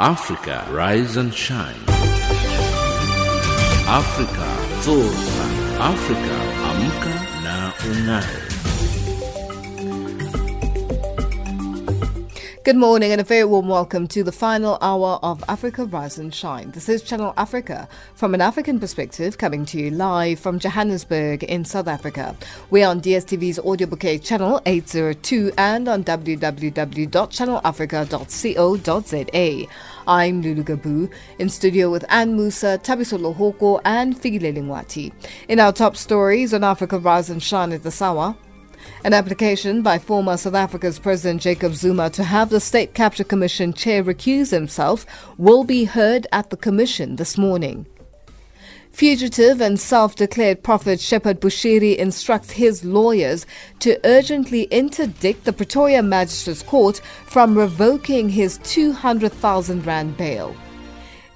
Africa Rise and Shine. Africa Zorka. Africa Amka na Ung'are. Good morning and a very warm welcome to the final hour of Africa Rise and Shine. This is Channel Africa from an African perspective coming to you live from Johannesburg in South Africa. We are on DSTV's audio bouquet channel 802 and on www.channelafrica.co.za. I'm Lulu Gabu in studio with Anne Musa, Tabiso Lohoko and Figile Lingwati. In our top stories on Africa Rise and Shine at the Sawa, an application by former South Africa's President Jacob Zuma to have the State Capture Commission chair recuse himself will be heard at the Commission this morning. Fugitive and self declared prophet Shepherd Bushiri instructs his lawyers to urgently interdict the Pretoria Magistrates Court from revoking his 200,000 Rand bail.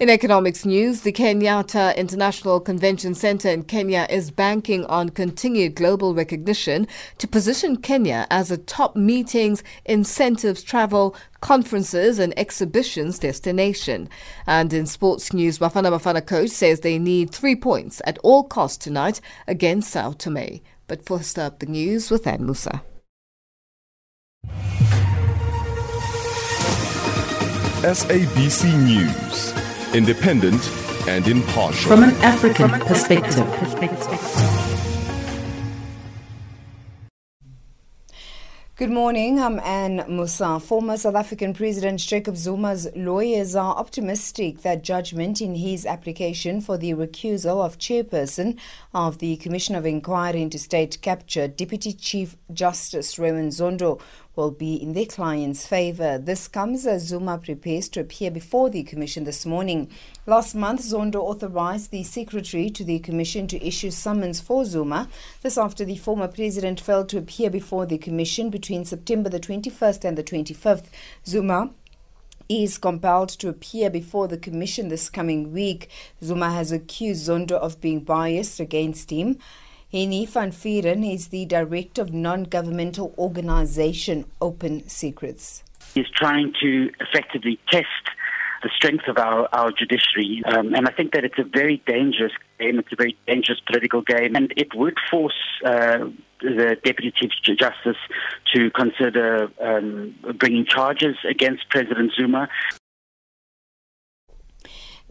In economics news, the Kenyatta International Convention Center in Kenya is banking on continued global recognition to position Kenya as a top meetings, incentives, travel, conferences, and exhibitions destination. And in sports news, Bafana Bafana coach says they need three points at all costs tonight against Sao Tome. But first up, the news with Ann Musa. SABC News, independent and impartial. From an African perspective. Good morning. I'm Anne Musa. Former South African President Jacob Zuma's lawyers are optimistic that judgment in his application for the recusal of chairperson of the Commission of Inquiry into State Capture, Deputy Chief Justice Raymond Zondo, will be in their client's favor. This comes as Zuma prepares to appear before the Commission this morning. Last month, Zondo authorized the Secretary to the Commission to issue summons for Zuma. This after the former president failed to appear before the Commission between September the 21st and the 25th. Zuma is compelled to appear before the commission this coming week. Zuma has accused Zondo of being biased against him. Hennie van Vuuren is the director of non-governmental organization Open Secrets. He's trying to effectively test the strength of our, our judiciary. Um, and I think that it's a very dangerous game. It's a very dangerous political game. And it would force uh, the Deputy Chief Justice to consider um, bringing charges against President Zuma.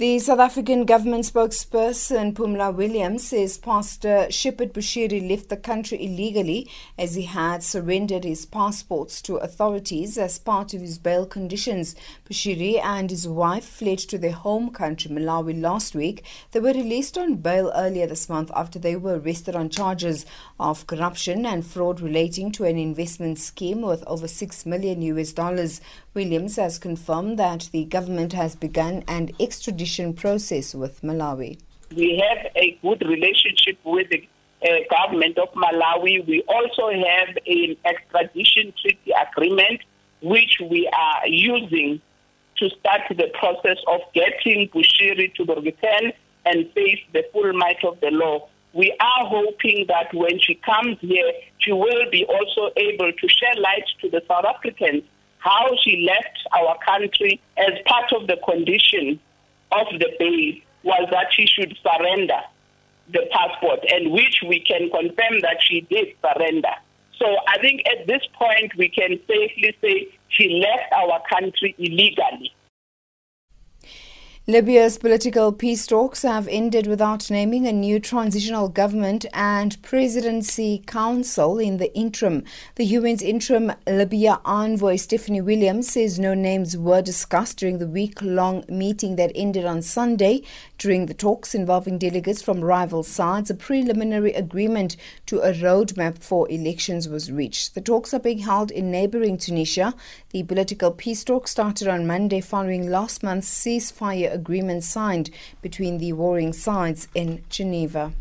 The South African government spokesperson Pumla Williams says Pastor Shepherd Bushiri left the country illegally as he had surrendered his passports to authorities as part of his bail conditions. Bushiri and his wife fled to their home country, Malawi, last week. They were released on bail earlier this month after they were arrested on charges of corruption and fraud relating to an investment scheme worth over 6 million US dollars. Williams has confirmed that the government has begun an extradition process with Malawi. We have a good relationship with the uh, government of Malawi. We also have an extradition treaty agreement which we are using to start the process of getting Bushiri to return and face the full might of the law. We are hoping that when she comes here, she will be also able to shed light to the South Africans how she left our country as part of the condition of the bail was that she should surrender the passport, and which we can confirm that she did surrender. So I think at this point we can safely say she left our country illegally. Libya's political peace talks have ended without naming a new transitional government and presidency council in the interim. The UN's interim Libya envoy Stephanie Williams says no names were discussed during the week long meeting that ended on Sunday. During the talks involving delegates from rival sides, a preliminary agreement to a roadmap for elections was reached. The talks are being held in neighboring Tunisia. The political peace talks started on Monday following last month's ceasefire agreement signed between the warring sides in Geneva.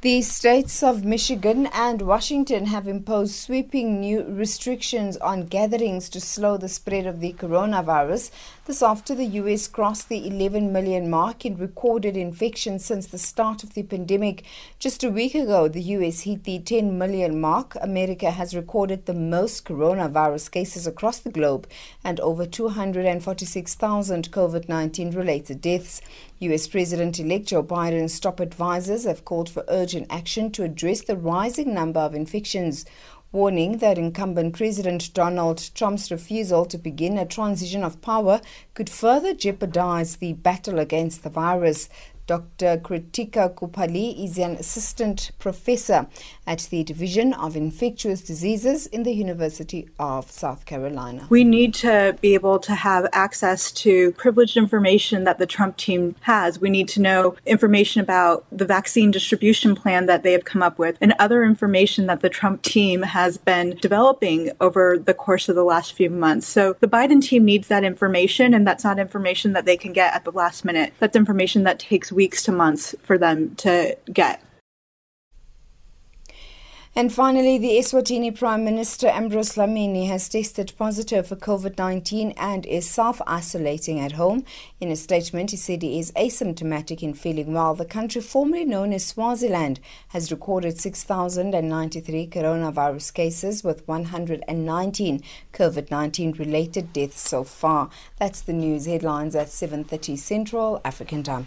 The states of Michigan and Washington have imposed sweeping new restrictions on gatherings to slow the spread of the coronavirus. This after the US crossed the 11 million mark in recorded infections since the start of the pandemic. Just a week ago, the US hit the 10 million mark. America has recorded the most coronavirus cases across the globe and over 246,000 COVID 19 related deaths. US President elect Joe Biden's top advisors have called for urgent action to address the rising number of infections, warning that incumbent President Donald Trump's refusal to begin a transition of power could further jeopardize the battle against the virus. Dr. Krutika Kuppalli is an assistant professor at the Division of Infectious Diseases in the University of South Carolina. We need to be able to have access to privileged information that the Trump team has. We need to know information about the vaccine distribution plan that they have come up with and other information that the Trump team has been developing over the course of the last few months. So the Biden team needs that information, and that's not information that they can get at the last minute. That's information that takes weeks to months for them to get. And finally, the Eswatini Prime Minister Ambrose Dlamini has tested positive for COVID 19 and is self isolating at home. In a statement, he said he is asymptomatic and feeling well. The country, formerly known as Swaziland, has recorded 6,093 coronavirus cases with 119 COVID 19 related deaths so far. That's the news headlines at 7:30 Central African Time.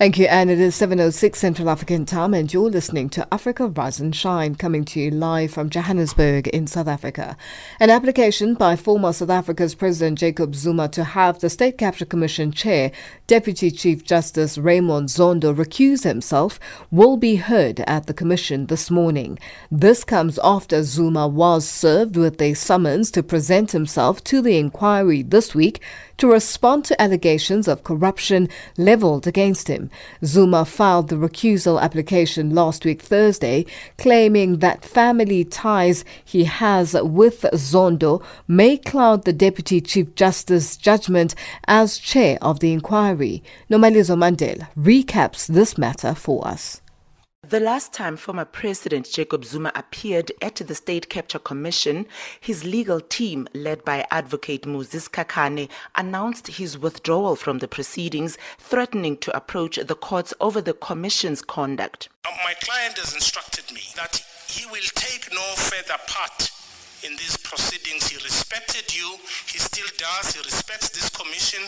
Thank you, and it is 7.06 Central African time, and you're listening to Africa Rise and Shine, coming to you live from Johannesburg in South Africa. An application by former South Africa's President Jacob Zuma to have the State Capture Commission Chair, Deputy Chief Justice Raymond Zondo, recuse himself will be heard at the Commission this morning. This comes after Zuma was served with a summons to present himself to the inquiry this week to respond to allegations of corruption leveled against him. Zuma filed the recusal application last week Thursday, claiming that family ties he has with Zondo may cloud the Deputy Chief Justice's judgment as chair of the inquiry. Nomalizo Mandela recaps this matter for us. The last time former President Jacob Zuma appeared at the State Capture Commission, his legal team, led by advocate Muzi Sikhakhane, announced his withdrawal from the proceedings, threatening to approach the courts over the Commission's conduct. My client has instructed me that he will take no further part in these proceedings. He respected you, he still does, he respects this commission,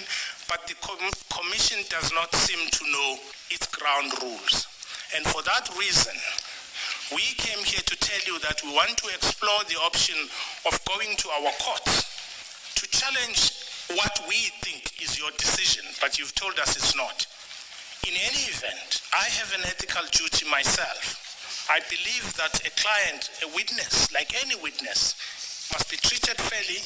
but the com- commission does not seem to know its ground rules. And for that reason, we came here to tell you that we want to explore the option of going to our courts to challenge what we think is your decision, but you've told us it's not. In any event, I have an ethical duty myself. I believe that a client, a witness, like any witness, must be treated fairly.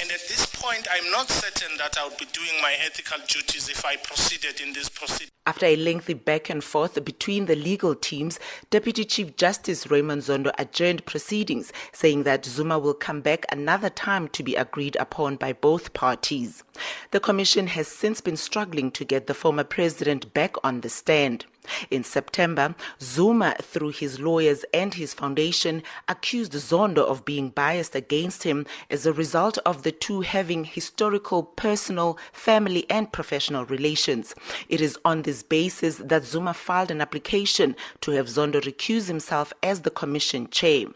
And at this point, I'm not certain that I would be doing my ethical duties if I proceeded in this proceeding. After a lengthy back and forth between the legal teams, Deputy Chief Justice Raymond Zondo adjourned proceedings, saying that Zuma will come back another time to be agreed upon by both parties. The Commission has since been struggling to get the former president back on the stand. In September, Zuma, through his lawyers and his foundation, accused Zondo of being biased against him as a result of the two having historical, personal, family, and professional relations. It is on this basis that Zuma filed an application to have Zondo recuse himself as the commission chair.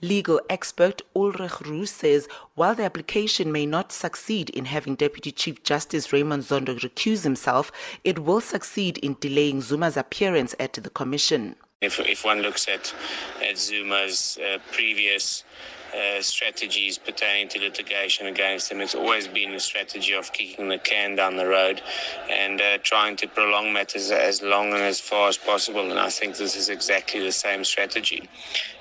Legal expert Ulrich Roux says while the application may not succeed in having Deputy Chief Justice Raymond Zondo recuse himself, it will succeed in delaying Zuma's appearance at the commission. If, if one looks at, at Zuma's uh, previous uh, strategies pertaining to litigation against him. It's always been a strategy of kicking the can down the road and uh, trying to prolong matters as long and as far as possible. And I think this is exactly the same strategy.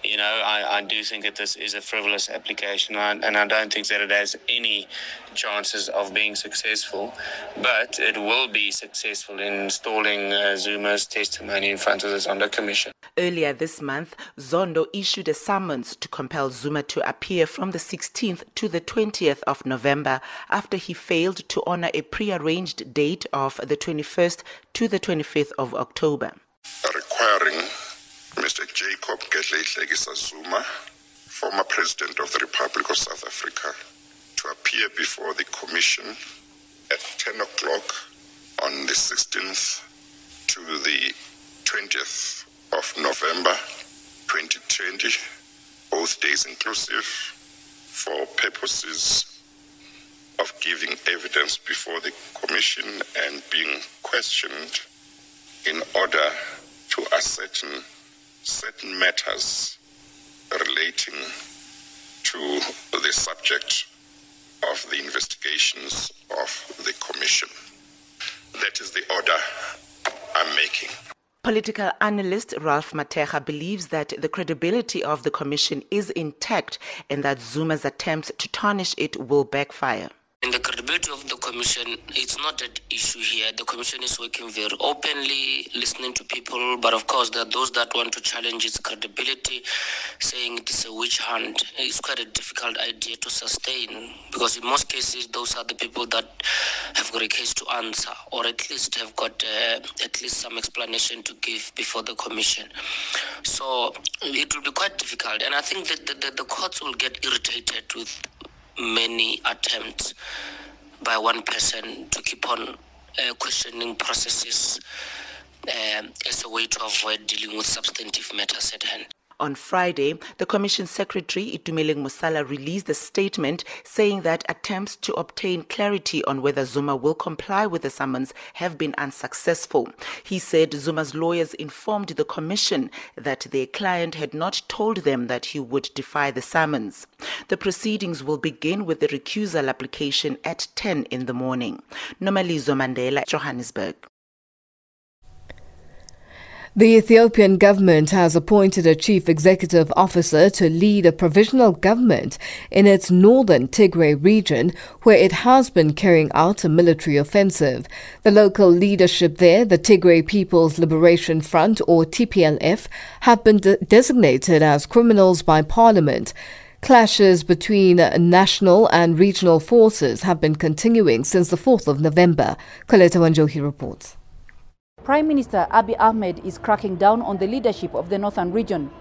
you know, I, I do think that this is a frivolous application, and, and I don't think that it has any chances of being successful. But it will be successful in installing uh, Zuma's testimony in front of the Zondo Commission. Earlier this month, Zondo issued a summons to compel Zuma to appear from the 16th to the 20th of November after he failed to honor a prearranged date of the 21st to the 25th of October. Requiring Mr. Jacob Gedleyihlekisa Zuma, former President of the Republic of South Africa, to appear before the Commission at 10 o'clock on the 16th to the 20th of November 2020, both days inclusive, for purposes of giving evidence before the Commission and being questioned in order to ascertain certain matters relating to the subject of the investigations of the Commission. That is the order I'm making. Political analyst Ralph Mathekga believes that the credibility of the commission is intact and that Zuma's attempts to tarnish it will backfire. In the credibility of the commission, it's not an issue here. The commission is working very openly, listening to people, but of course, there are those that want to challenge its credibility, saying it is a witch hunt. It's quite a difficult idea to sustain because, in most cases, those are the people that have got a case to answer, or at least have got uh, at least some explanation to give before the commission. So it will be quite difficult, and I think that the, the, the courts will get irritated with many attempts by one person to keep on uh, questioning processes uh, as a way to avoid dealing with substantive matters at hand. On Friday, the Commission Secretary Itumeleng Mosala released a statement saying that attempts to obtain clarity on whether Zuma will comply with the summons have been unsuccessful. He said Zuma's lawyers informed the Commission that their client had not told them that he would defy the summons. The proceedings will begin with the recusal application at 10 in the morning. Nomalizo Mandela, Johannesburg. The Ethiopian government has appointed a chief executive officer to lead a provisional government in its northern Tigray region, where it has been carrying out a military offensive. The local leadership there, the Tigray People's Liberation Front or TPLF, have been de- designated as criminals by parliament. Clashes between national and regional forces have been continuing since the 4th of November. Coletta Wanjohi reports. Prime Minister Abiy Ahmed is cracking down on the leadership of the northern region.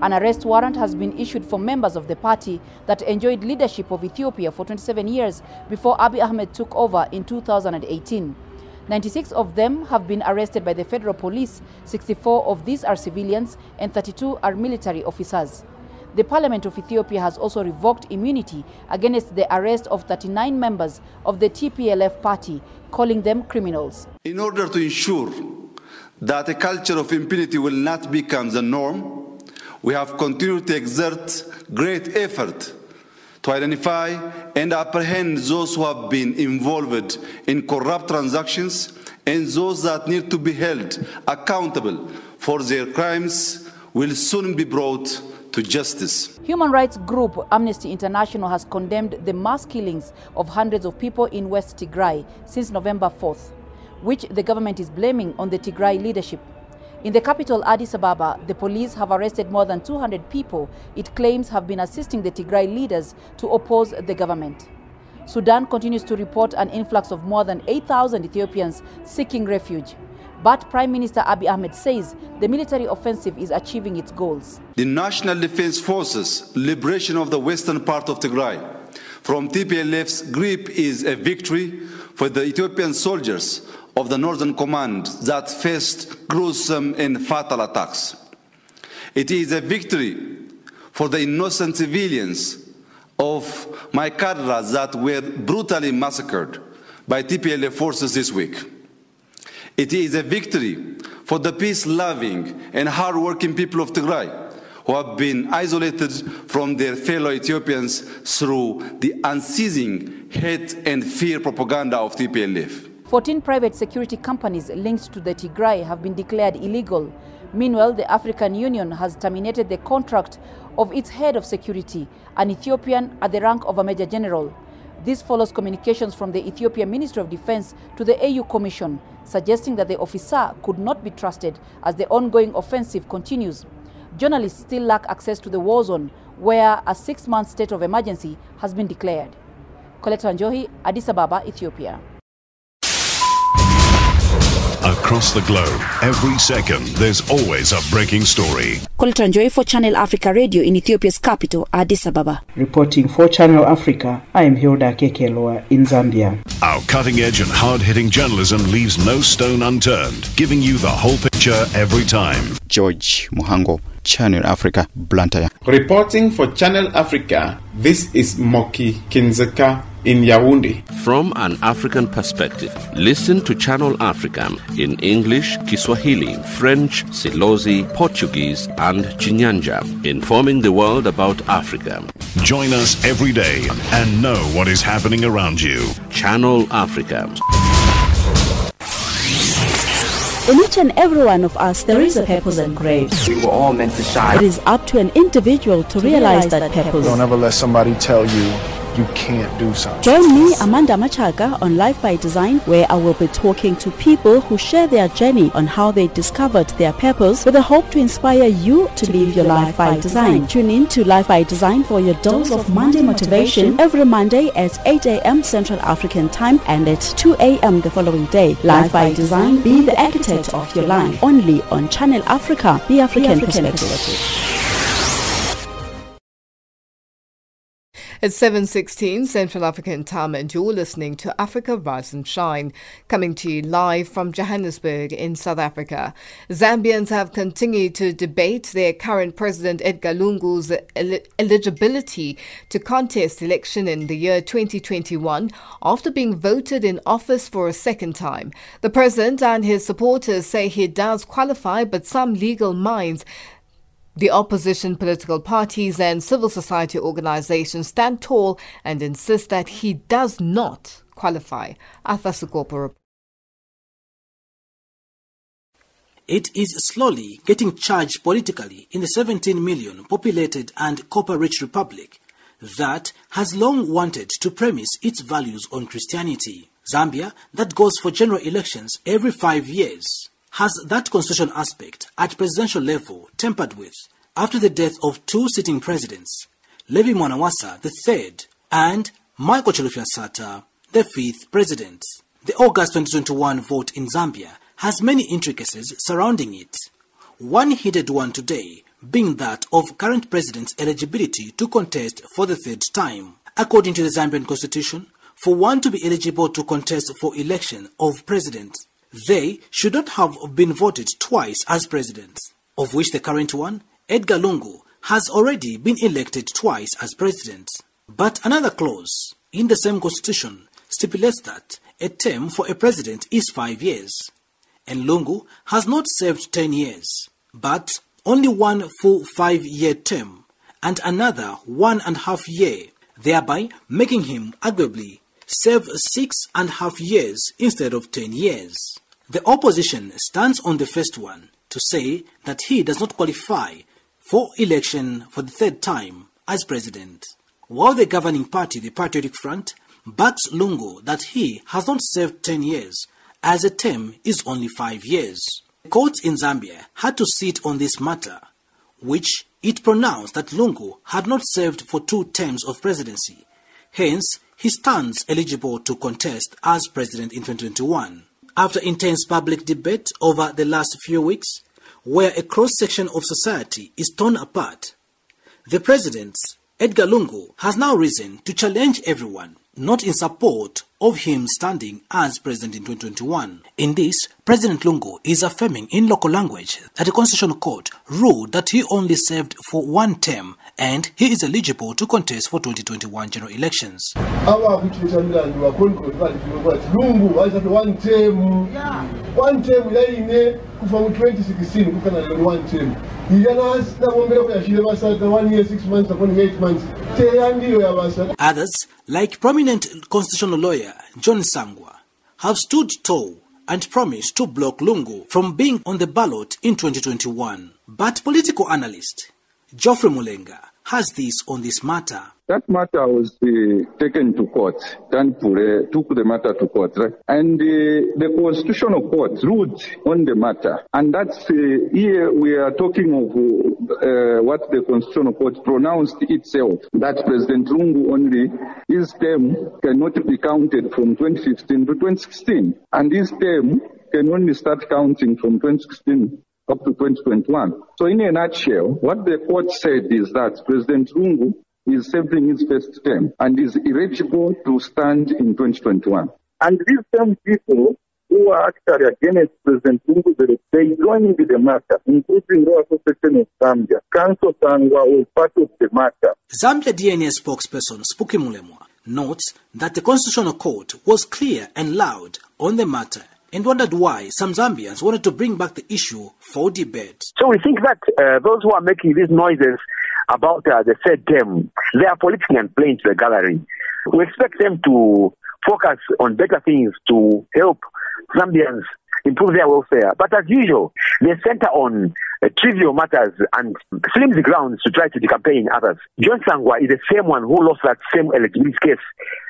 An arrest warrant has been issued for members of the party that enjoyed leadership of Ethiopia for 27 years before Abiy Ahmed took over in 2018. 96 of them have been arrested by the federal police, 64 of these are civilians, and 32 are military officers. The Parliament of Ethiopia has also revoked immunity against the arrest of 39 members of the TPLF party, calling them criminals. In order to ensure that a culture of impunity will not become the norm, we have continued to exert great effort to identify and apprehend those who have been involved in corrupt transactions and those that need to be held accountable for their crimes will soon be brought to justice. Human rights group Amnesty International has condemned the mass killings of hundreds of people in West Tigray since November 4th, which the government is blaming on the Tigray leadership. In the capital Addis Ababa, the police have arrested more than 200 people it claims have been assisting the Tigray leaders to oppose the government. Sudan continues to report an influx of more than 8,000 Ethiopians seeking refuge. But Prime Minister Abiy Ahmed says the military offensive is achieving its goals. The National Defense Forces liberation of the western part of Tigray from TPLF's grip is a victory for the Ethiopian soldiers of the Northern Command that faced gruesome and fatal attacks. It is a victory for the innocent civilians of Maikadra that were brutally massacred by TPLF forces this week. It is a victory for the peace-loving and hard-working people of Tigray who have been isolated from their fellow Ethiopians through the unceasing hate and fear propaganda of TPLF. 14 private security companies linked to the Tigray have been declared illegal. Meanwhile, the African Union has terminated the contract of its head of security, an Ethiopian at the rank of a major general. This follows communications from the Ethiopian Ministry of Defense to the AU Commission, suggesting that the officer could not be trusted as the ongoing offensive continues. Journalists still lack access to the war zone, where a six month state of emergency has been declared. Coletta Wanjohi, Addis Ababa, Ethiopia. Across the globe, every second, there's always a breaking story. Coletta Wanjohi for Channel Africa Radio in Ethiopia's capital, Addis Ababa. Reporting for Channel Africa, I am Hilda Kekelwa in Zambia. Our cutting edge and hard hitting journalism leaves no stone unturned, giving you the whole picture every time. George Muhango, Channel Africa, Blantyre. Reporting for Channel Africa, this is Moki Kindzeka in Yaoundé. From an African perspective, listen to Channel Africa in English, Kiswahili, French, Silozi, Portuguese, and Chinyanja, informing the world about Africa. Join us every day and know what is happening around you. Channel Africa. In each and every one of us, there is a purpose engraved. We were all meant to shine. It is up to an individual to realize that purpose. Don't ever let somebody tell you you can't do something. Join me, Amanda Machaga, on Life by Design, where I will be talking to people who share their journey on how they discovered their purpose with the hope to inspire you to live your life by design. Tune in to Life by Design for your dose of Monday motivation every Monday at 8 a.m. Central African Time and at 2 a.m. the following day. Life by Design, be the architect of your life. Only on Channel Africa, the African, perspective. It's 7.16 Central African time and you're listening to Africa Rise and Shine, coming to you live from Johannesburg in South Africa. Zambians have continued to debate their current President Edgar Lungu's el- eligibility to contest election in the year 2021 after being voted in office for a second time. The President and his supporters say he does qualify, but some legal minds the opposition political parties and civil society organizations stand tall and insist that he does not qualify. Arthur Sukopo It is slowly getting charged politically in the 17 million populated and copper rich republic that has long wanted to premise its values on Christianity. Zambia, that goes for general elections every five years, has that constitutional aspect at presidential level tempered with after the death of two sitting presidents, Levy Mwanawasa III and Michael Chilufya Sata, the fifth president. The August 2021 vote in Zambia has many intricacies surrounding it. One heated one today being that of current president's eligibility to contest for the third time. According to the Zambian constitution, for one to be eligible to contest for election of president, they should not have been voted twice as presidents, of which the current one, Edgar Lungu, has already been elected twice as president. But another clause in the same constitution stipulates that a term for a president is five years, and Lungu has not served ten years, but only one full five-year term and another one and a half year, thereby making him arguably serve six and a half years instead of ten years. The opposition stands on the first one to say that he does not qualify for election for the third time as president, while the governing party, the Patriotic Front, backs Lungu that he has not served 10 years, as a term is only five years. The courts in Zambia had to sit on this matter, which it pronounced that Lungu had not served for two terms of presidency. Hence, he stands eligible to contest as president in 2021. After intense public debate over the last few weeks, where a cross section of society is torn apart, the president, Edgar Lungu, has now risen to challenge everyone, not in support of him standing as president in 2021. In this, President Lungu is affirming in local language that the Constitutional Court ruled that he only served for one term and he is eligible to contest for 2021 general elections. abakuchitandirandiwa konko valifika ati lungu vaisati one term one term yaine kufa mu 2016 kukana lero one term iyana sinabombera ko one year six months upon eight months teyandiyo yabasata Others, like prominent constitutional lawyer John Sangwa, have stood tall and promised to block Lungu from being on the ballot in 2021. But political analyst Geoffrey Mulenga has this on this matter. That matter was uh, taken to court. Dan Pule took the matter to court, right? And uh, the Constitutional Court ruled on the matter. And that's uh, here we are talking of uh, what the Constitutional Court pronounced itself that President Lungu only, his term cannot be counted from 2015 to 2016. And his term can only start counting from 2016 up to 2021. So in a nutshell, what the court said is that President Lungu is serving his first term and is eligible to stand in 2021. And these same people who are actually against President Lungu, they join into the matter, including the Association of Zambia. Council Sangwa was part of the matter. Zambia DNA spokesperson Spooky Mulemwa notes that the Constitutional Court was clear and loud on the matter and wondered why some Zambians wanted to bring back the issue for debate. So we think that uh, those who are making these noises about uh, the third term, they are politically and playing to the gallery. We expect them to focus on better things to help Zambians improve their welfare. But as usual, they center on uh, trivial matters and flimsy grounds to try to decampaign others. John Sangwa is the same one who lost that same eligibility case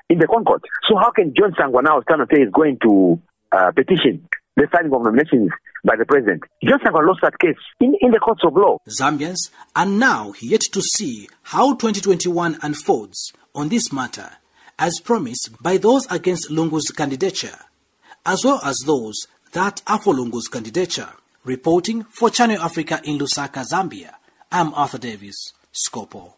in the ConCourt. So how can John Sangwa now stand and say he's going to uh, petition the signing of nominations by the president. Just have lost that case in, in the courts of law. Zambians are now yet to see how 2021 unfolds on this matter, as promised by those against Lungu's candidature, as well as those that are for Lungu's candidature. Reporting for Channel Africa in Lusaka, Zambia, I'm Arthur Davis, Scopo.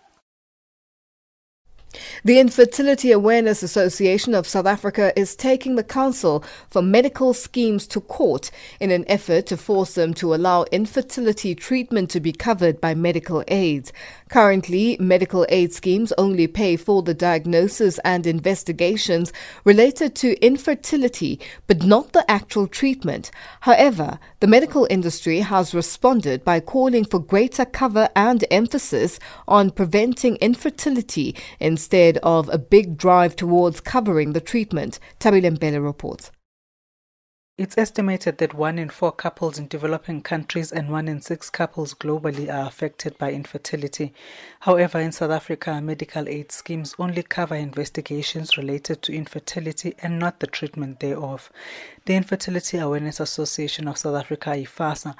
The Infertility Awareness Association of South Africa is taking the Council for Medical Schemes to court in an effort to force them to allow infertility treatment to be covered by medical aids. Currently, medical aid schemes only pay for the diagnosis and investigations related to infertility, but not the actual treatment. However, the medical industry has responded by calling for greater cover and emphasis on preventing infertility instead of a big drive towards covering the treatment, Tabilembele reports. It's estimated that one in four couples in developing countries and one in six couples globally are affected by infertility. However, in South Africa, medical aid schemes only cover investigations related to infertility and not the treatment thereof. The Infertility Awareness Association of South Africa, IFASA,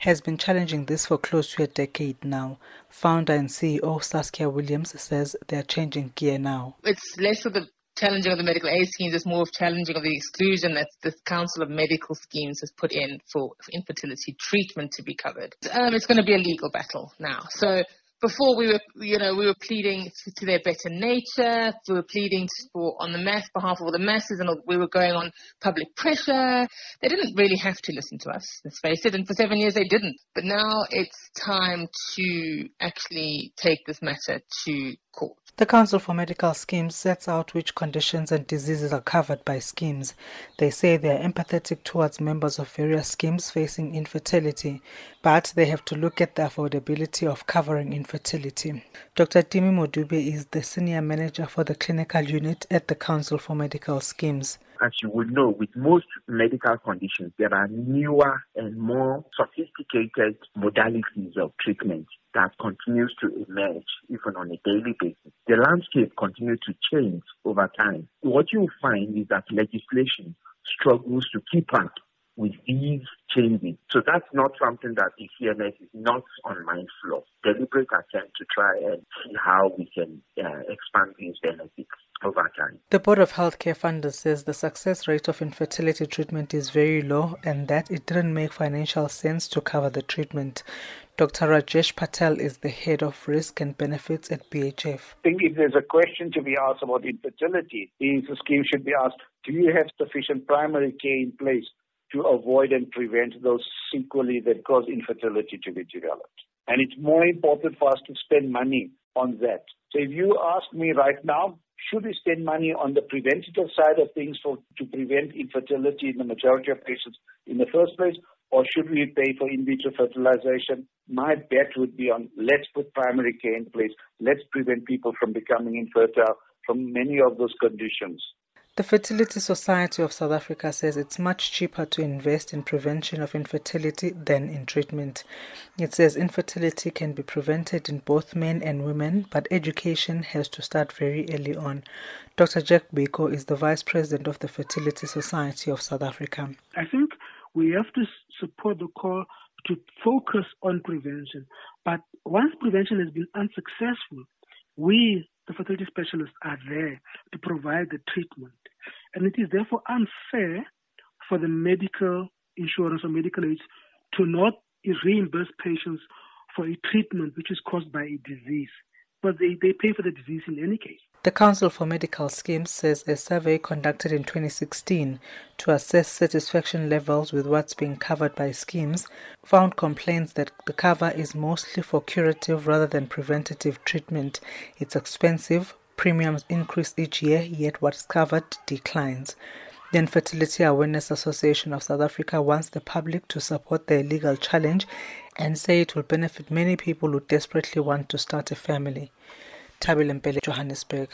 has been challenging this for close to a decade now. Founder and CEO Saskia Williams says they're changing gear now. It's less of the challenging of the medical aid schemes, it's more of challenging of the exclusion that the Council of Medical Schemes has put in for infertility treatment to be covered. Um, it's going to be a legal battle now. So before we were, you know, we were pleading to, their better nature. We were pleading for on the mass behalf of all the masses, and we were going on public pressure. They didn't really have to listen to us. Let's face it. And for seven years they didn't. But now it's time to actually take this matter to court. The Council for Medical Schemes sets out which conditions and diseases are covered by schemes. They say they are empathetic towards members of various schemes facing infertility, but they have to look at the affordability of covering infertility. Dr. Timi Modube is the Senior Manager for the Clinical Unit at the Council for Medical Schemes as you would know, with most medical conditions, there are newer and more sophisticated modalities of treatment that continues to emerge even on a daily basis. The landscape continues to change over time. What you find is that legislation struggles to keep up with these changes. So that's not something that the CMS is not unmindful of. Deliberate attempt to try and see how we can uh, expand these benefits over time. The Board of Healthcare Funders says the success rate of infertility treatment is very low and that it didn't make financial sense to cover the treatment. Dr. Rajesh Patel is the head of risk and benefits at BHF. I think if there's a question to be asked about infertility, is the scheme should be asked, do you have sufficient primary care in place to avoid and prevent those sequelae that cause infertility to be developed? And it's more important for us to spend money on that. So if you ask me right now, should we spend money on the preventative side of things for, to prevent infertility in the majority of patients in the first place, or should we pay for in vitro fertilization? My bet would be on let's put primary care in place. Let's prevent people from becoming infertile from many of those conditions. The Fertility Society of South Africa says it's much cheaper to invest in prevention of infertility than in treatment. It says infertility can be prevented in both men and women, but education has to start very early on. Dr. Jack Biko is the Vice President of the Fertility Society of South Africa. I think we have to support the call to focus on prevention. But once prevention has been unsuccessful, we, the fertility specialists, are there to provide the treatment. And it is therefore unfair for the medical insurance or medical aids to not reimburse patients for a treatment which is caused by a disease. But they, they pay for the disease in any case. The Council for Medical Schemes says a survey conducted in 2016 to assess satisfaction levels with what's being covered by schemes found complaints that the cover is mostly for curative rather than preventative treatment. It's expensive, premiums increase each year, yet what's covered declines. The Infertility Awareness Association of South Africa wants the public to support their legal challenge and say it will benefit many people who desperately want to start a family. Tabile Johannesburg.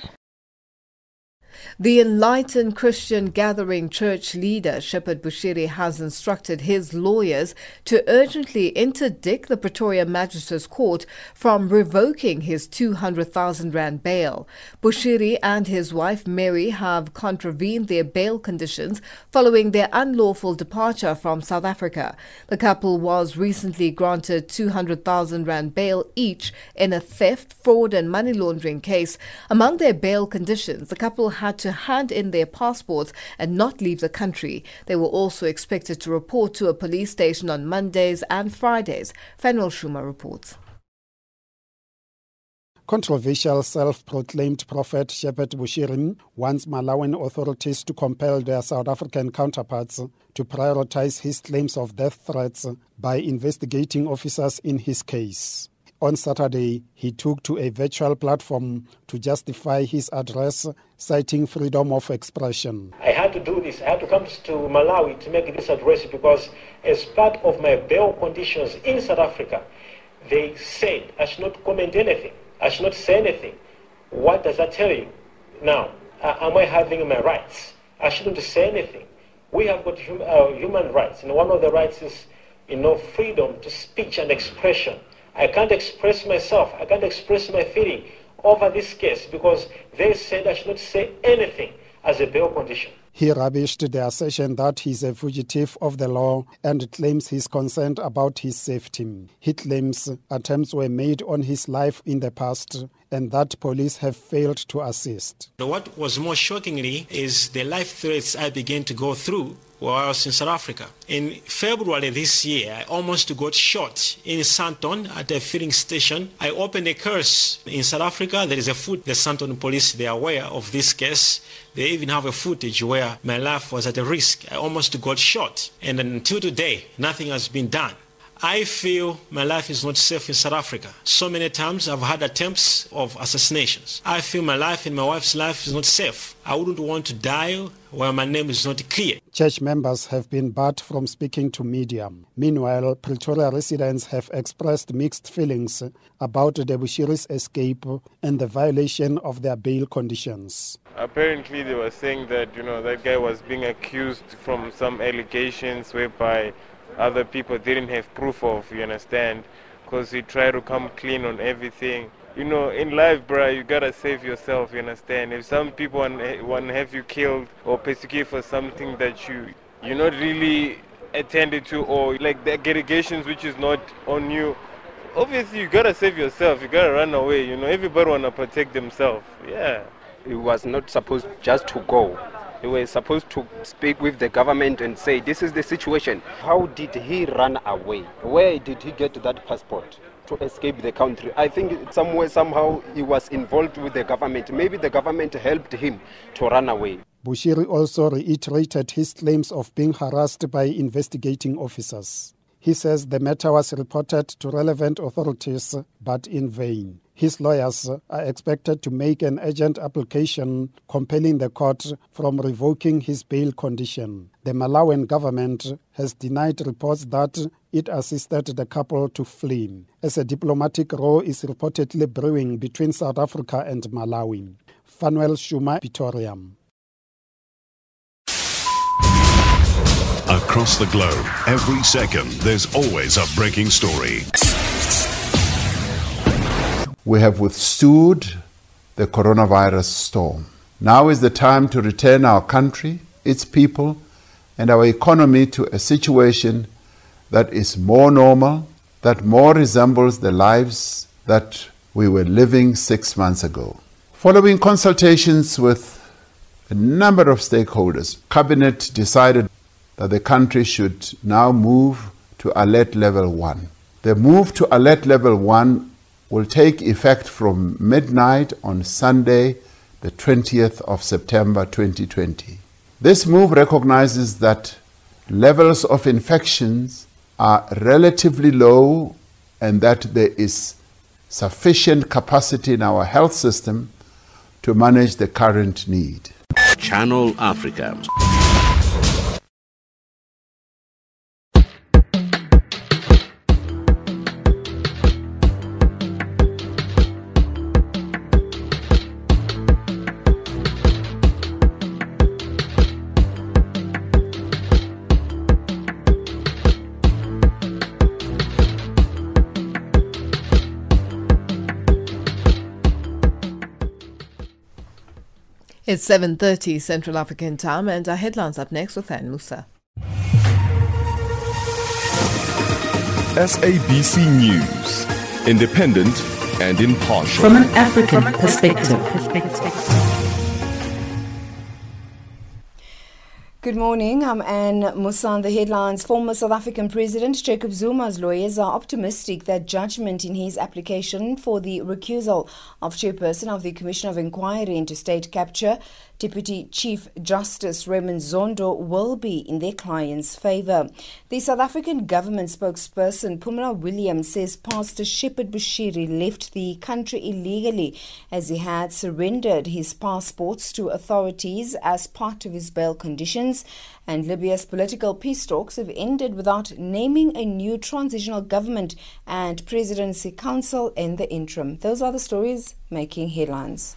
The Enlightened Christian Gathering church leader Shepherd Bushiri has instructed his lawyers to urgently interdict the Pretoria Magistrates Court from revoking his 200,000 rand bail. Bushiri and his wife Mary have contravened their bail conditions following their unlawful departure from South Africa. The couple was recently granted 200,000 rand bail each in a theft, fraud and money laundering case. Among their bail conditions, the couple had to hand in their passports and not leave the country. They were also expected to report to a police station on Mondays and Fridays. Fanuel Shuma reports. Controversial self-proclaimed prophet Shepherd Bushirin wants Malawian authorities to compel their South African counterparts to prioritize his claims of death threats by investigating officers in his case. On Saturday, he took to a virtual platform to justify his address, citing freedom of expression. I had to do this. I had to come to Malawi to make this address because, as part of my bail conditions in South Africa, they said I should not comment anything. I should not say anything. What does that tell you? Now, am I having my rights? I shouldn't say anything. We have got hum, uh, human rights, and one of the rights is, you know, freedom to speech and expression. I can't express myself, I can't express my feeling over this case because they said I should not say anything as a bail condition. He rubbished the assertion that he's a fugitive of the law and claims he's concerned about his safety. He claims attempts were made on his life in the past and that police have failed to assist. What was more shockingly is the life threats I began to go through while I was in South Africa. In February this year, I almost got shot in Sandton at a filling station. I opened a curse in South Africa. There is a foot. The Sandton police, they are aware of this case. They even have a footage where my life was at risk. I almost got shot. And until today, nothing has been done. I feel my life is not safe in South Africa. So many times I've had attempts of assassinations. I feel my life and my wife's life is not safe. I wouldn't want to die while my name is not clear. Church members have been barred from speaking to media. Meanwhile, Pretoria residents have expressed mixed feelings about the Bushiri's escape and the violation of their bail conditions. Apparently, they were saying that, you know, that guy was being accused from some allegations whereby other people didn't have proof of, you understand? Because he try to come clean on everything. You know, in life, bro, you gotta save yourself, you understand? If some people want, want to have you killed or persecuted for something that you, you're not really attended to or like the allegations which is not on you, obviously you gotta save yourself, you gotta run away, you know, everybody wanna protect themselves, yeah. It was not supposed just to go they were supposed to speak with the government and say, this is the situation. How did he run away? Where did he get that passport? to escape the country. I think somewhere, somehow, he was involved with the government. Maybe the government helped him to run away. Bushiri also reiterated his claims of being harassed by investigating officers. He says the matter was reported to relevant authorities, but in vain. His lawyers are expected to make an urgent application compelling the court from revoking his bail condition. The Malawian government has denied reports that it assisted the couple to flee, as a diplomatic row is reportedly brewing between South Africa and Malawi. Fanuel Shuma, Pretoria. Across the globe, every second, there's always a breaking story. We have withstood the coronavirus storm. Now is the time to return our country, its people, and our economy to a situation that is more normal, that more resembles the lives that we were living six months ago. Following consultations with a number of stakeholders, Cabinet decided that the country should now move to alert level 1. The move to alert level 1 will take effect from midnight on Sunday, the 20th of September 2020. This move recognizes that levels of infections are relatively low and that there is sufficient capacity in our health system to manage the current need. Channel Africa. It's 7.30 Central African time and our headlines up next with Ann Musa. SABC News, independent and impartial. From an African perspective. Good morning. I'm Anne Musa on the headlines. Former South African President Jacob Zuma's lawyers are optimistic that judgment in his application for the recusal of chairperson of the Commission of Inquiry into State Capture Deputy Chief Justice Raymond Zondo will be in their client's favour. The South African government spokesperson Pumla Williams says Pastor Shepherd Bushiri left the country illegally as he had surrendered his passports to authorities as part of his bail conditions. And Libya's political peace talks have ended without naming a new transitional government and presidency council in the interim. Those are the stories making headlines.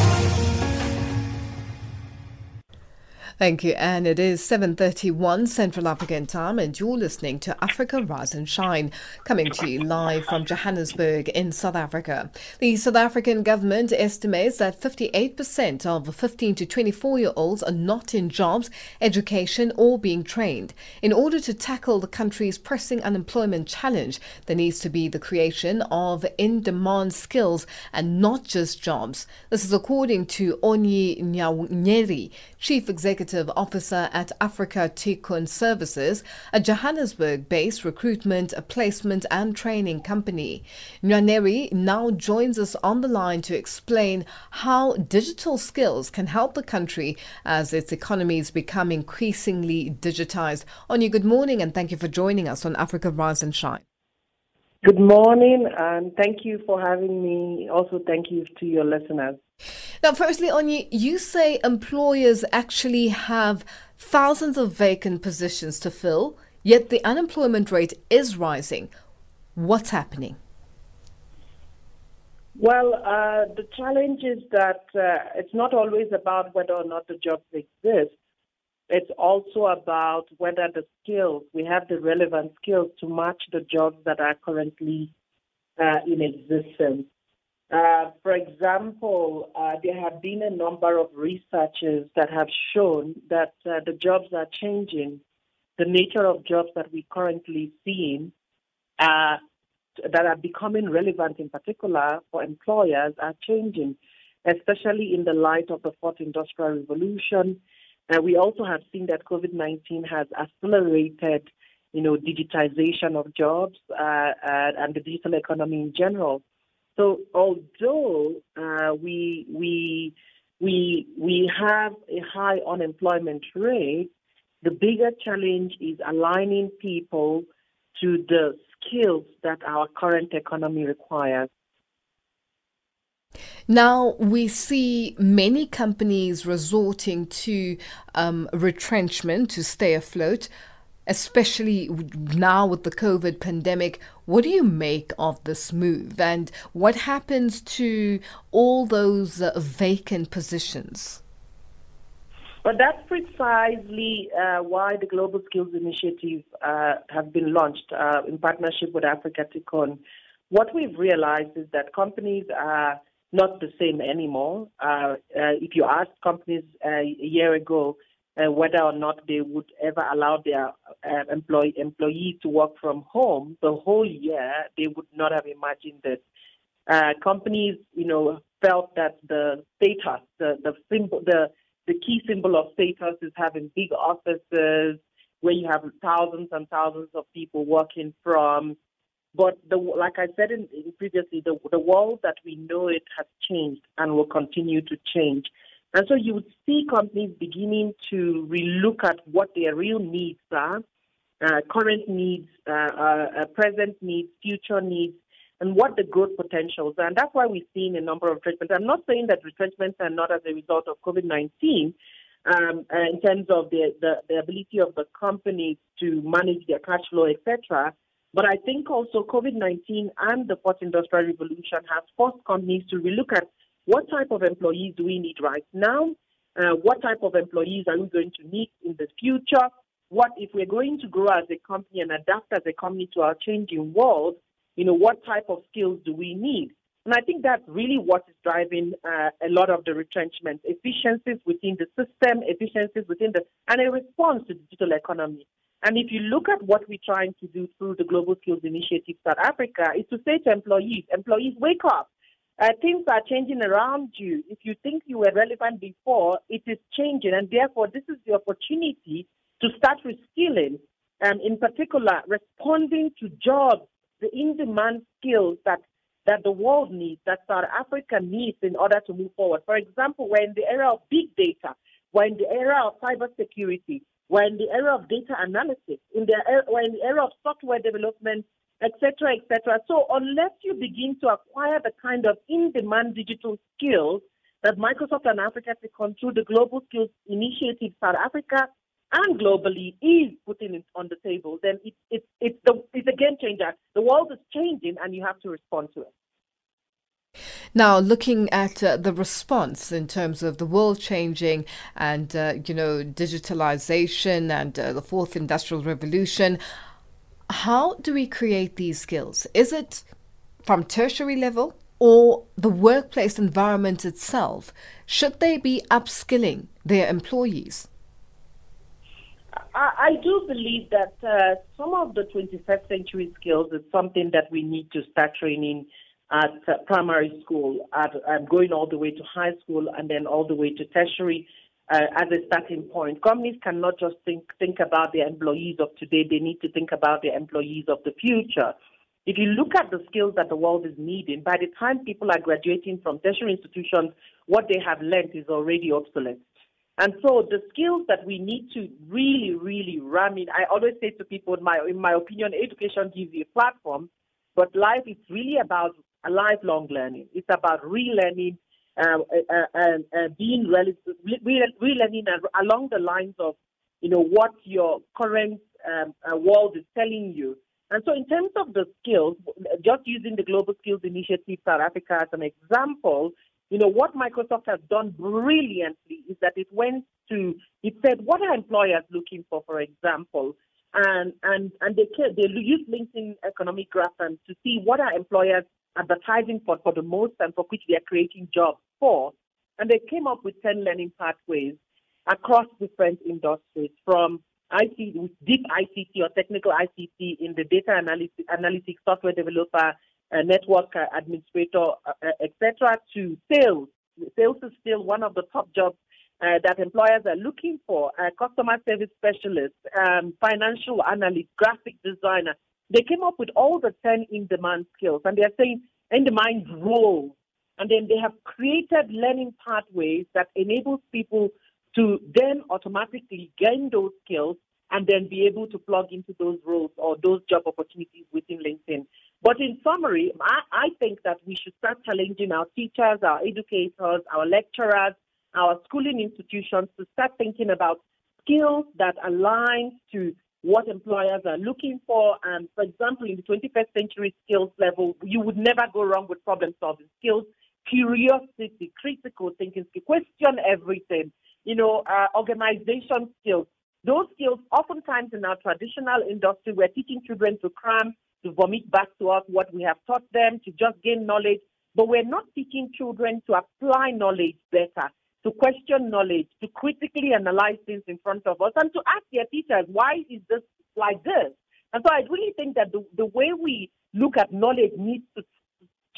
Thank you, and it is 7.31 Central African time, and you're listening to Africa Rise and Shine, coming to you live from Johannesburg in South Africa. The South African government estimates that 58% of 15 to 24-year-olds are not in jobs, education, or being trained. In order to tackle the country's pressing unemployment challenge, there needs to be the creation of in-demand skills and not just jobs. This is according to Onyi Nwaneri, Chief Executive Officer at Africa Tikkun Services, a Johannesburg based recruitment, placement, and training company. Nwaneri now joins us on the line to explain how digital skills can help the country as its economies become increasingly digitized. Onyi, good morning, and thank you for joining us on Africa Rise and Shine. Good morning, and thank you for having me. Also, thank you to your listeners. Now, firstly, Onyi, you say employers actually have thousands of vacant positions to fill, yet the unemployment rate is rising. What's happening? Well, uh, the challenge is that uh, it's not always about whether or not the jobs exist. It's also about whether the skills, we have the relevant skills to match the jobs that are currently uh, in existence. Uh, for example, uh, there have been a number of researchers that have shown that uh, the jobs are changing. The nature of jobs that we currently seeing uh, that are becoming relevant in particular for employers are changing, especially in the light of the fourth industrial revolution. Uh, we also have seen that COVID-19 has accelerated, you know, digitization of jobs and the digital economy in general. So although uh, we we we we have a high unemployment rate, the bigger challenge is aligning people to the skills that our current economy requires. Now, we see many companies resorting to um, retrenchment to stay afloat. Especially now with the COVID pandemic. What do you make of this move, and what happens to all those uh, vacant positions? But that's precisely uh, why the Global Skills Initiative uh, has been launched uh, in partnership with Africa Tikkun. What we've realized is that companies are not the same anymore. Uh, uh, if you asked companies a year ago Uh, whether or not they would ever allow their uh, employee, employees to work from home the whole year, they would not have imagined it. Uh, companies, you know, felt that the status, the the symbol, the the key symbol of status is having big offices where you have thousands and thousands of people working from. But the, like I said in, in previously, the, the world that we know it has changed and will continue to change. And so you would see companies beginning to relook at what their real needs are, uh, current needs, uh, uh, uh present needs, future needs, and what the growth potentials are. And that's why we've seen a number of retrenchments. I'm not saying that retrenchments are not as a result of COVID 19 um, uh, in terms of the, the, the, ability of the companies to manage their cash flow, etc. But I think also COVID 19 and the fourth industrial revolution has forced companies to relook at what type of employees do we need right now? Uh, what type of employees are we going to need in the future? What if we're going to grow as a company and adapt as a company to our changing world? you know, what type of skills do we need? And I think that's really what is driving uh, a lot of the retrenchment, efficiencies within the system, efficiencies within the, and a response to digital economy. And if you look at what we're trying to do through the Global Skills Initiative South Africa, is to say to employees, employees, wake up. Uh, things are changing around you. If you think you were relevant before, it is changing. And therefore, this is the opportunity to start reskilling, um, in particular, responding to jobs the in-demand skills that that the world needs, that South Africa needs in order to move forward. For example, we're in the era of big data, we're in the era of cybersecurity, we're in the era of data analysis, in the we're in the era of software development, etc., etc. So unless you begin to acquire the kind of in-demand digital skills that Microsoft and Africa Tikkun through the Global Skills Initiative South Africa and globally is putting it on the table, then it, it, it's, the, it's a game changer. The world is changing and you have to respond to it. Now, looking at uh, the response in terms of the world changing and, uh, you know, digitalization and uh, the fourth industrial revolution, how do we create these skills? Is it from tertiary level or the workplace environment itself? Should they be upskilling their employees? I, do believe that uh, some of the 21st century skills is something that we need to start training at uh, primary school, at going all the way to high school, and then all the way to tertiary uh, as a starting point. Companies cannot just think think about their employees of today; they need to think about their employees of the future. If you look at the skills that the world is needing, by the time people are graduating from tertiary institutions, what they have learned is already obsolete. And so the skills that we need to really, really ram in, I always say to people, in my, in my opinion, education gives you a platform, but life is really about lifelong learning. It's about relearning um, uh, uh, being re- relearning along the lines of, you know, what your current um, uh, world is telling you. And so in terms of the skills, just using the Global Skills Initiative South Africa as an example, you know, what Microsoft has done brilliantly is that it went to, it said, what are employers looking for, for example? And, and, and they, they use LinkedIn economic graph and to see what are employers advertising for, for the most and for which they are creating jobs for. And they came up with 10 learning pathways across different industries from IT, deep ICT or technical ICT in the data analytics, analytics software developer, a network uh, administrator, uh, uh, etc., to sales. Sales is still one of the top jobs uh, that employers are looking for. Uh, customer service specialist, um, financial analyst, graphic designer. They came up with all the 10 in demand skills and they're saying in demand roles. And then they have created learning pathways that enables people to then automatically gain those skills and then be able to plug into those roles or those job opportunities within LinkedIn. But in summary, I, I think that we should start challenging our teachers, our educators, our lecturers, our schooling institutions to start thinking about skills that align to what employers are looking for. And for example, in the 21st century skills level, you would never go wrong with problem solving skills, curiosity, critical thinking, question everything, you know, uh, organization skills. Those skills, oftentimes in our traditional industry, we're teaching children to cram, to vomit back to us what we have taught them, to just gain knowledge, but we're not teaching children to apply knowledge better to question knowledge, to critically analyze things in front of us, and to ask their teachers, why is this like this? And so I really think that the, the way we look at knowledge needs to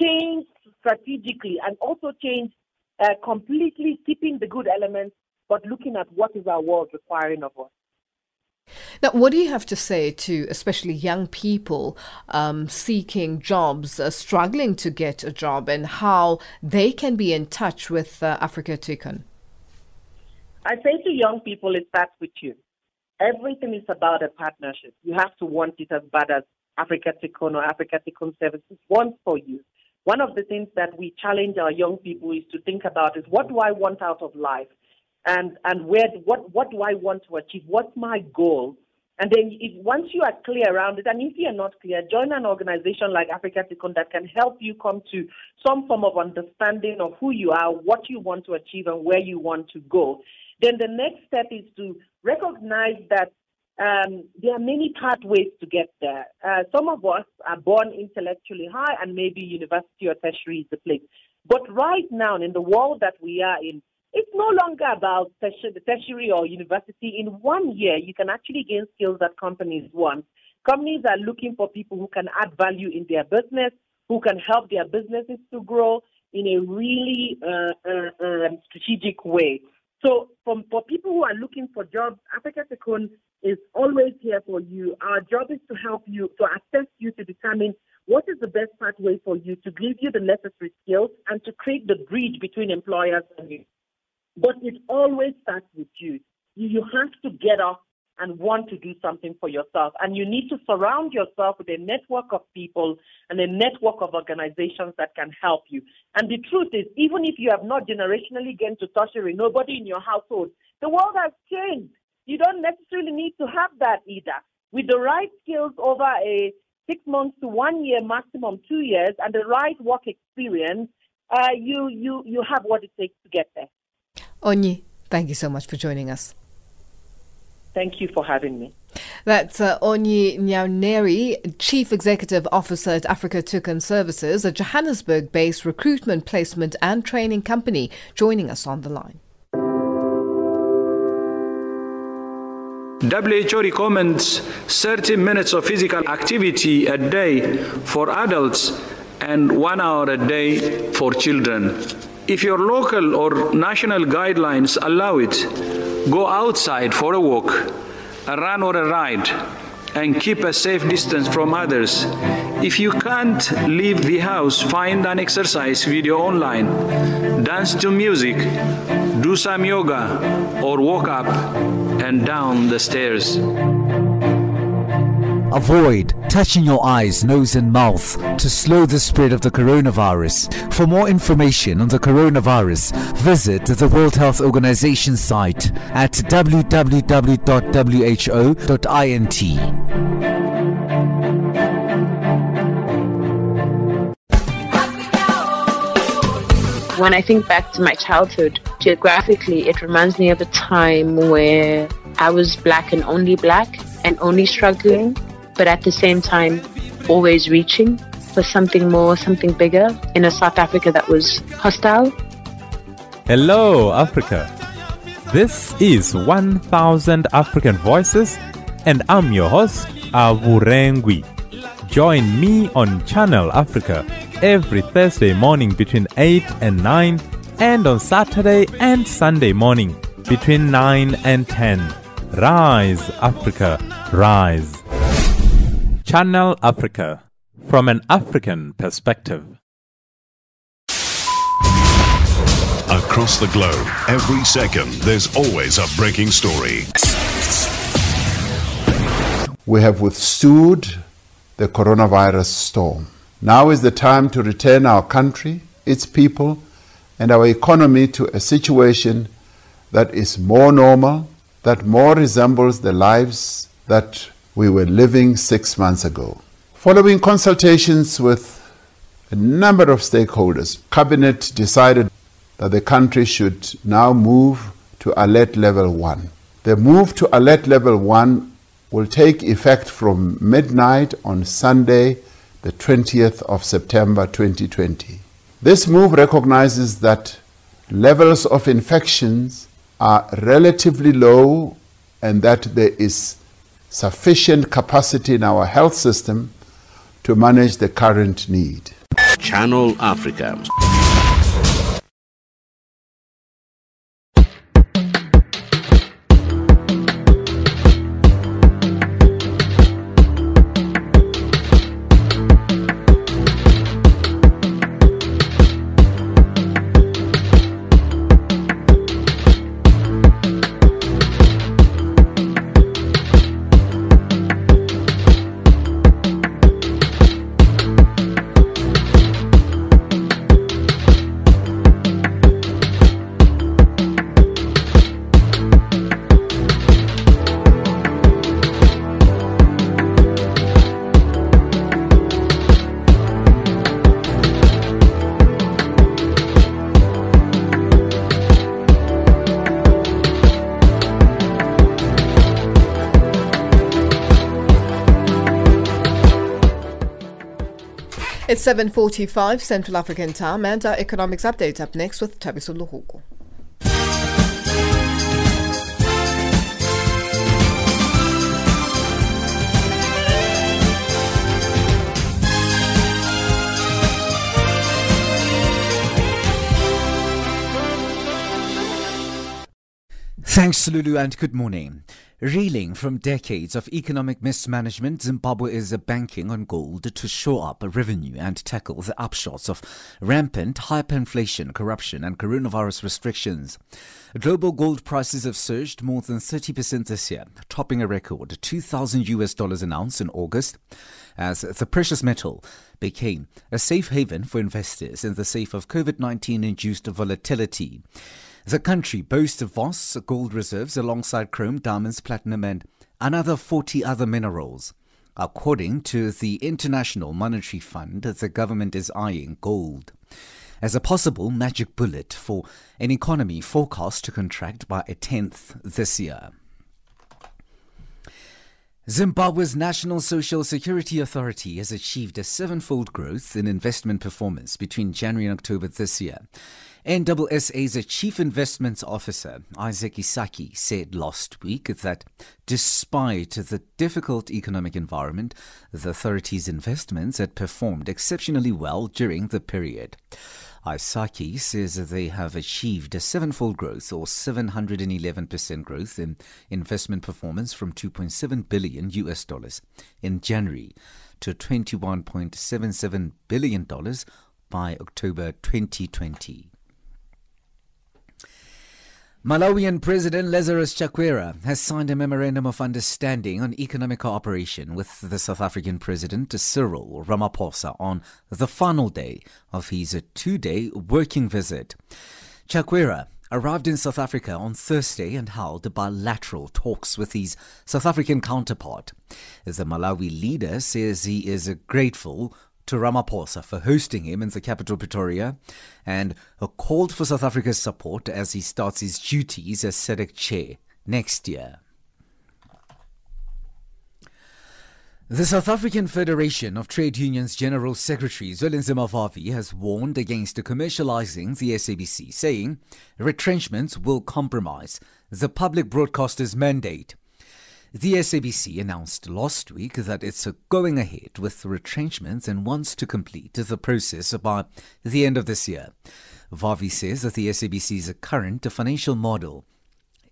change strategically and also change uh, completely, keeping the good elements, but looking at what is our world requiring of us. Now, what do you have to say to especially young people um, seeking jobs, uh, struggling to get a job, and how they can be in touch with uh, Africa Tikkun? I say to young people, it starts with you. Everything is about a partnership. You have to want it as bad as Africa Tikkun or Africa Tikkun Services wants for you. One of the things that we challenge our young people is to think about is what do I want out of life? And and where what what do I want to achieve? What's my goal? And then if once you are clear around it, and if you are not clear, join an organization like Africa Tikkun that can help you come to some form of understanding of who you are, what you want to achieve, and where you want to go. Then the next step is to recognize that um, there are many pathways to get there. Uh, some of us are born intellectually high, and maybe university or tertiary is the place. But right now, in the world that we are in, it's no longer about tertiary or university. In one year, you can actually gain skills that companies want. Companies are looking for people who can add value in their business, who can help their businesses to grow in a really uh, uh, uh, strategic way. So, from, for people who are looking for jobs, Africa Tikkun is always here for you. Our job is to help you, to assess you to determine what is the best pathway for you to give you the necessary skills and to create the bridge between employers and you. But it always starts with you. You have to get up and want to do something for yourself. And you need to surround yourself with a network of people and a network of organizations that can help you. And the truth is, even if you have not generationally gained to tertiary, nobody in your household, the world has changed. You don't necessarily need to have that either. With the right skills over a six months to one year, maximum two years, and the right work experience, uh, you, you, you have what it takes to get there. Onyi, thank you so much for joining us. Thank you for having me. That's uh, Onyi Nwaneri, Chief Executive Officer at Africa Tikkun Services, a Johannesburg based recruitment, placement, and training company, joining us on the line. WHO recommends 30 minutes of physical activity a day for adults and one hour a day for children. If your local or national guidelines allow it, go outside for a walk, a run or a ride, and keep a safe distance from others. If you can't leave the house, find an exercise video online, dance to music, do some yoga, or walk up and down the stairs. Avoid touching your eyes, nose, and mouth to slow the spread of the coronavirus. For more information on the coronavirus, visit the World Health Organization site at www.who.int. When I think back to my childhood, geographically, it reminds me of a time where I was black and only black and only struggling but at the same time, always reaching for something more, something bigger in a South Africa that was hostile. Hello, Africa. This is 1000 African Voices, and I'm your host, Avurengwi. Join me on Channel Africa every Thursday morning between 8 and 9, and on Saturday and Sunday morning between 9 and 10. Rise, Africa, rise. Channel Africa from an African perspective. Across the globe, every second, there's always a breaking story. We have withstood the coronavirus storm. Now is the time to return our country, its people, and our economy to a situation that is more normal, that more resembles the lives that we were living six months ago. Following consultations with a number of stakeholders, Cabinet decided that the country should now move to alert level 1. The move to alert level 1 will take effect from midnight on Sunday, the 20th of September 2020. This move recognizes that levels of infections are relatively low and that there is sufficient capacity in our health system to manage the current need. Channel Africa. It's 7.45 Central African time and our economics update up next with Tabiso Luhuku. Thanks, Lulu, and good morning. Reeling from decades of economic mismanagement, Zimbabwe is banking on gold to shore up revenue and tackle the upshots of rampant hyperinflation, corruption, and coronavirus restrictions. Global gold prices have surged more than 30% this year, topping a record 2,000 US dollars an ounce in August, as the precious metal became a safe haven for investors in the face of COVID 19 induced volatility. The country boasts vast gold reserves alongside chrome, diamonds, platinum, and another 40 other minerals. According to the International Monetary Fund, the government is eyeing gold as a possible magic bullet for an economy forecast to contract by a tenth this year. Zimbabwe's National Social Security Authority has achieved a sevenfold growth in investment performance between January and October this year. NSSA's Chief Investments Officer, Isaac Isaki, said last week that despite the difficult economic environment, the authority's investments had performed exceptionally well during the period. Isaki says they have achieved a sevenfold growth or 711% growth in investment performance from 2.7 billion US dollars in January to 21.77 billion dollars by October 2020. Malawian President Lazarus Chakwera has signed a memorandum of understanding on economic cooperation with the South African President Cyril Ramaphosa on the final day of his two-day working visit. Chakwera arrived in South Africa on Thursday and held bilateral talks with his South African counterpart. The Malawi leader says he is grateful to Ramaphosa for hosting him in the capital Pretoria and called for South Africa's support as he starts his duties as SADC chair next year. The South African Federation of Trade Unions General Secretary Zwelinzima Vavi has warned against commercializing the SABC, saying retrenchments will compromise the public broadcaster's mandate. The SABC announced last week that it's going ahead with the retrenchments and wants to complete the process by the end of this year. Vavi says that the SABC's current financial model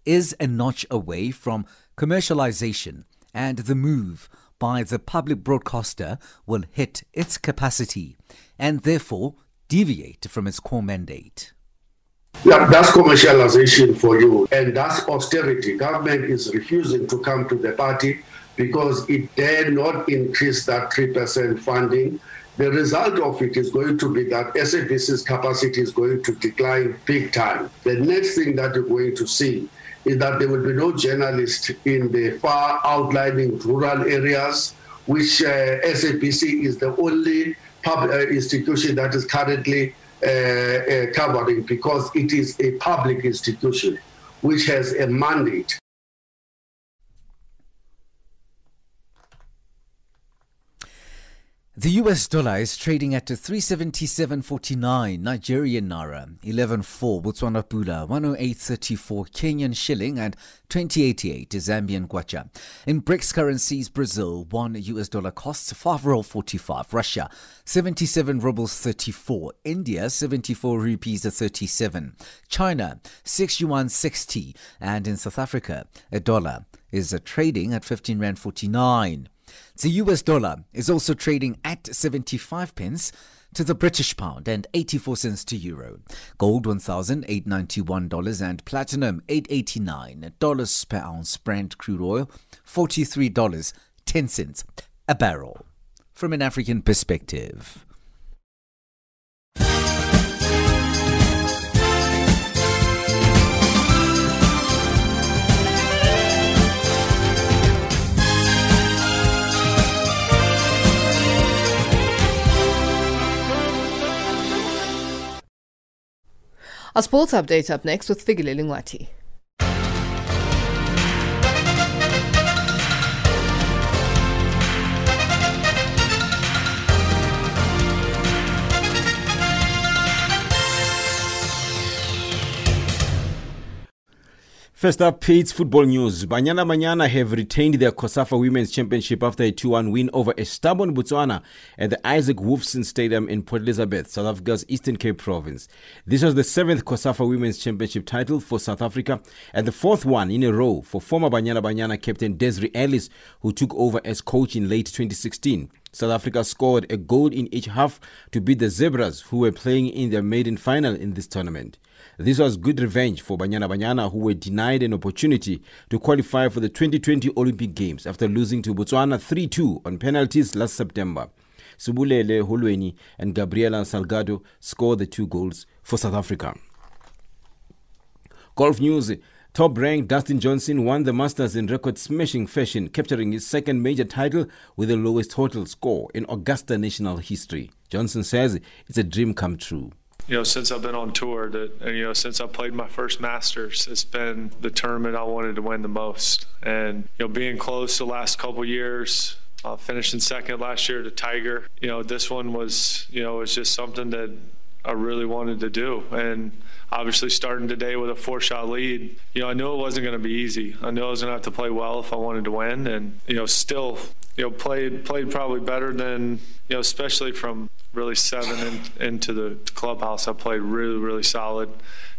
is a notch away from commercialization and the move by the public broadcaster will hit its capacity and therefore deviate from its core mandate. Yeah, that's commercialization for you. And that's austerity. Government is refusing to come to the party because it dare not increase that 3% funding. The result of it is going to be that SABC's capacity is going to decline big time. The next thing that you're going to see is that there will be no journalists in the far outlying rural areas, which uh, is the only public uh, institution that is currently Uh, uh, covering because it is a public institution which has a mandate The US dollar is trading at 377.49 Nigerian naira, 11.4 Botswana pula, 108.34 Kenyan shilling, and 2088 Zambian kwacha. In BRICS currencies, Brazil 1 US dollar costs 5 roll 45, Russia 77 rubles 34, India 74 rupees 37, China 6 yuan 60, and in South Africa a dollar is trading at 15 rand 49. The US dollar is also trading at 75 pence to the British pound and 84 cents to euro. Gold $1,891 and platinum $889 per ounce. Brent crude oil $43.10 a barrel. From an African perspective. A sports update up next with Figile Lingwati. First up, Pete's football news. Banyana Banyana have retained their COSAFA Women's Championship after a 2 1 win over a stubborn Botswana at the Isaac Wolfson Stadium in Port Elizabeth, South Africa's Eastern Cape province. This was the seventh COSAFA Women's Championship title for South Africa and the fourth one in a row for former Banyana Banyana captain Desiree Ellis, who took over as coach in late 2016. South Africa scored a goal in each half to beat the Zebras, who were playing in their maiden final in this tournament. This was good revenge for Banyana Banyana, who were denied an opportunity to qualify for the 2020 Olympic Games after losing to Botswana 3 2 on penalties last September. Sibulele Holweni and Gabriela Salgado scored the two goals for South Africa. Golf news. Top ranked Dustin Johnson won the Masters in record smashing fashion, capturing his second major title with the lowest total score in Augusta national history. Johnson says it's a dream come true you know, since I've been on tour, that you know, since I played my first Masters, it's been the tournament I wanted to win the most. And you know, being close the last couple years, uh, finishing second last year to Tiger, you know, this one was, you know, was just something that I really wanted to do. And obviously, starting today with a four-shot lead, you know, I knew it wasn't going to be easy. I knew I was going to have to play well if I wanted to win, and you know, still, you know, played played probably better than you know, especially from really seven in, into the clubhouse. I played really, really solid,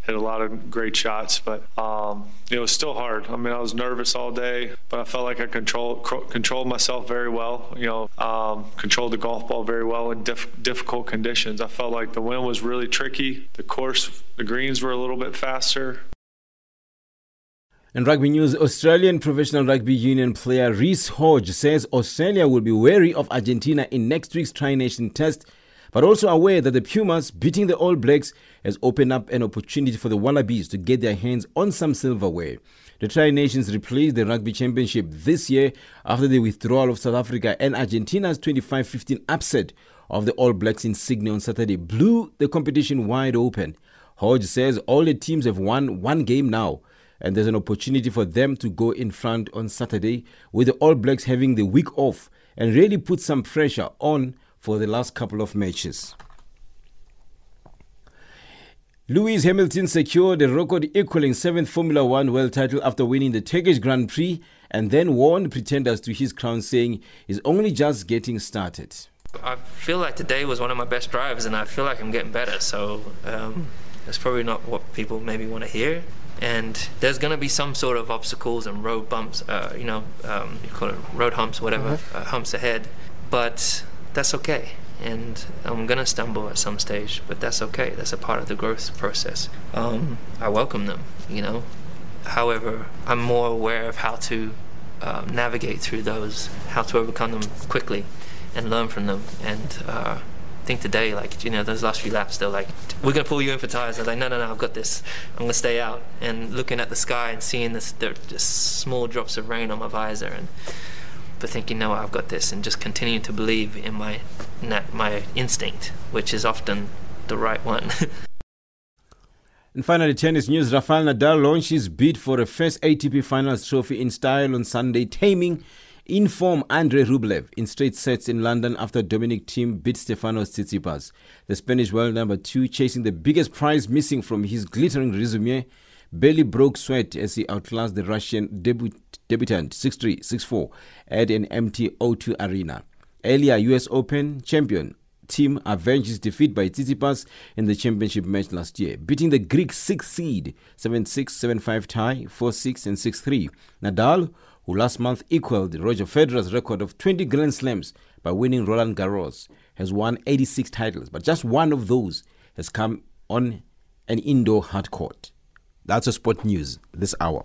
hit a lot of great shots, but um, it was still hard. I mean, I was nervous all day, but I felt like I controlled controlled myself very well. You know, um, controlled the golf ball very well in diff- difficult conditions. I felt like the wind was really tricky. The course, the greens were a little bit faster. In rugby news, Australian Professional Rugby Union player Reece Hodge says Australia will be wary of Argentina in next week's Tri Nation test but also aware that the Pumas beating the All Blacks has opened up an opportunity for the Wallabies to get their hands on some silverware. The Tri Nations replaced the Rugby Championship this year after the withdrawal of South Africa and Argentina's 25 15 upset of the All Blacks in Sydney on Saturday blew the competition wide open. Hodge says all the teams have won one game now, and there's an opportunity for them to go in front on Saturday, with the All Blacks having the week off and really put some pressure on for the last couple of matches. Lewis Hamilton secured a record equaling seventh Formula One world title after winning the Turkish Grand Prix and then warned pretenders to his crown, saying he's only just getting started. I feel like today was one of my best drives, and I feel like I'm getting better. So um, that's probably not what people maybe want to hear. And there's going to be some sort of obstacles and road bumps, uh, you know, um, you call it road humps, whatever, uh-huh. uh, humps ahead. But that's okay. And I'm gonna stumble at some stage, but that's okay. That's a part of the growth process. Um, I welcome them, you know. However, I'm more aware of how to uh, navigate through those, how to overcome them quickly, and learn from them, and uh, I think today, like you know, those last few laps, they're like, "We're gonna pull you in for tires." I was like, "No, no, no, I've got this. I'm gonna stay out." And looking at the sky and seeing this, there just small drops of rain on my visor, and but thinking, "No, I've got this," and just continuing to believe in my my instinct, which is often the right one. And finally, tennis news. Rafael Nadal launched his bid for a first ATP Finals trophy in style on Sunday, taming in form Andrei Rublev in straight sets in London after Dominic Thiem beat Stefanos Tsitsipas. The Spanish world number two, chasing the biggest prize missing from his glittering resume, barely broke sweat as he outclassed the Russian debut- debutant 6-3, 6-4 at an empty O2 arena. Earlier, US Open champion Thiem avenged his defeat by Tsitsipas in the championship match last year, beating the Greek 6 seed 7 6, 7 5 tie, 4 6, and 6 3. Nadal, who last month equaled Roger Federer's record of 20 Grand Slams by winning Roland Garros, has won 86 titles, but just one of those has come on an indoor hard court. That's a sport news this hour.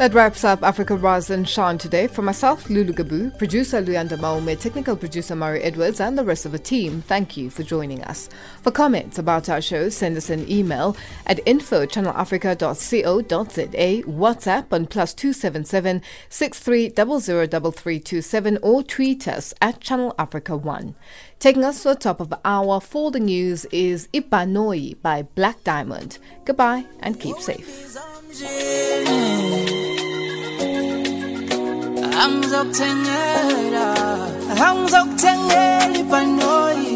That wraps up Africa Rise and Shine today. For myself, Lulu Gabu, producer Luyanda Maume, technical producer Murray Edwards, and the rest of the team, thank you for joining us. For comments about our show, send us an email at info channelafrica.co.za, WhatsApp on plus 277 63003327, or tweet us at Channel Africa 1. Taking us to the top of hour for the news is Ibhanoyi by Black Diamond. Goodbye and keep safe. Angizokuthengela uh, angizokuthengela ibhanoyi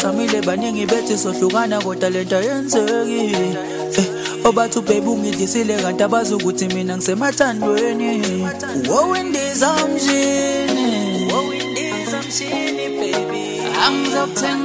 osebezamile baningi bethi sohlukana kodwa lento yenzeki. Eh, obathi ubhebe ungidlisile kanti abazi ukuthi mina ngisemathandweni. Wowindizamshini wowindizamshini baby. Angizokuthengela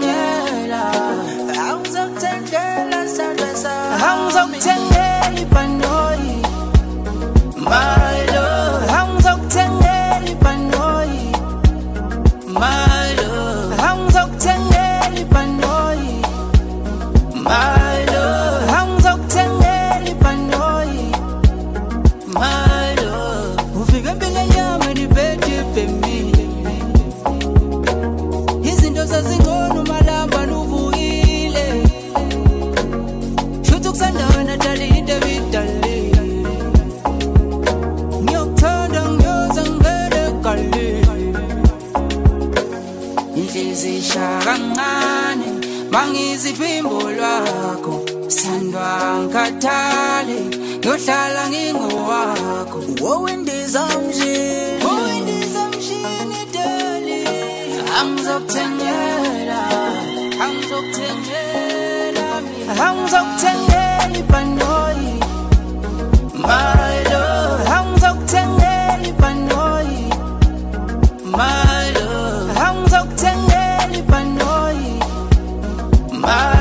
ngikhathale ngiyohlala ngingowakho. Wowindizamshini wowindizamshini dali. Angizokuthengela angizokuthengela angizokuthengela ibhanoyi. My love. Angizokuthengela ibhanoyi. My love. Angizokuthengela ibhanoyi. My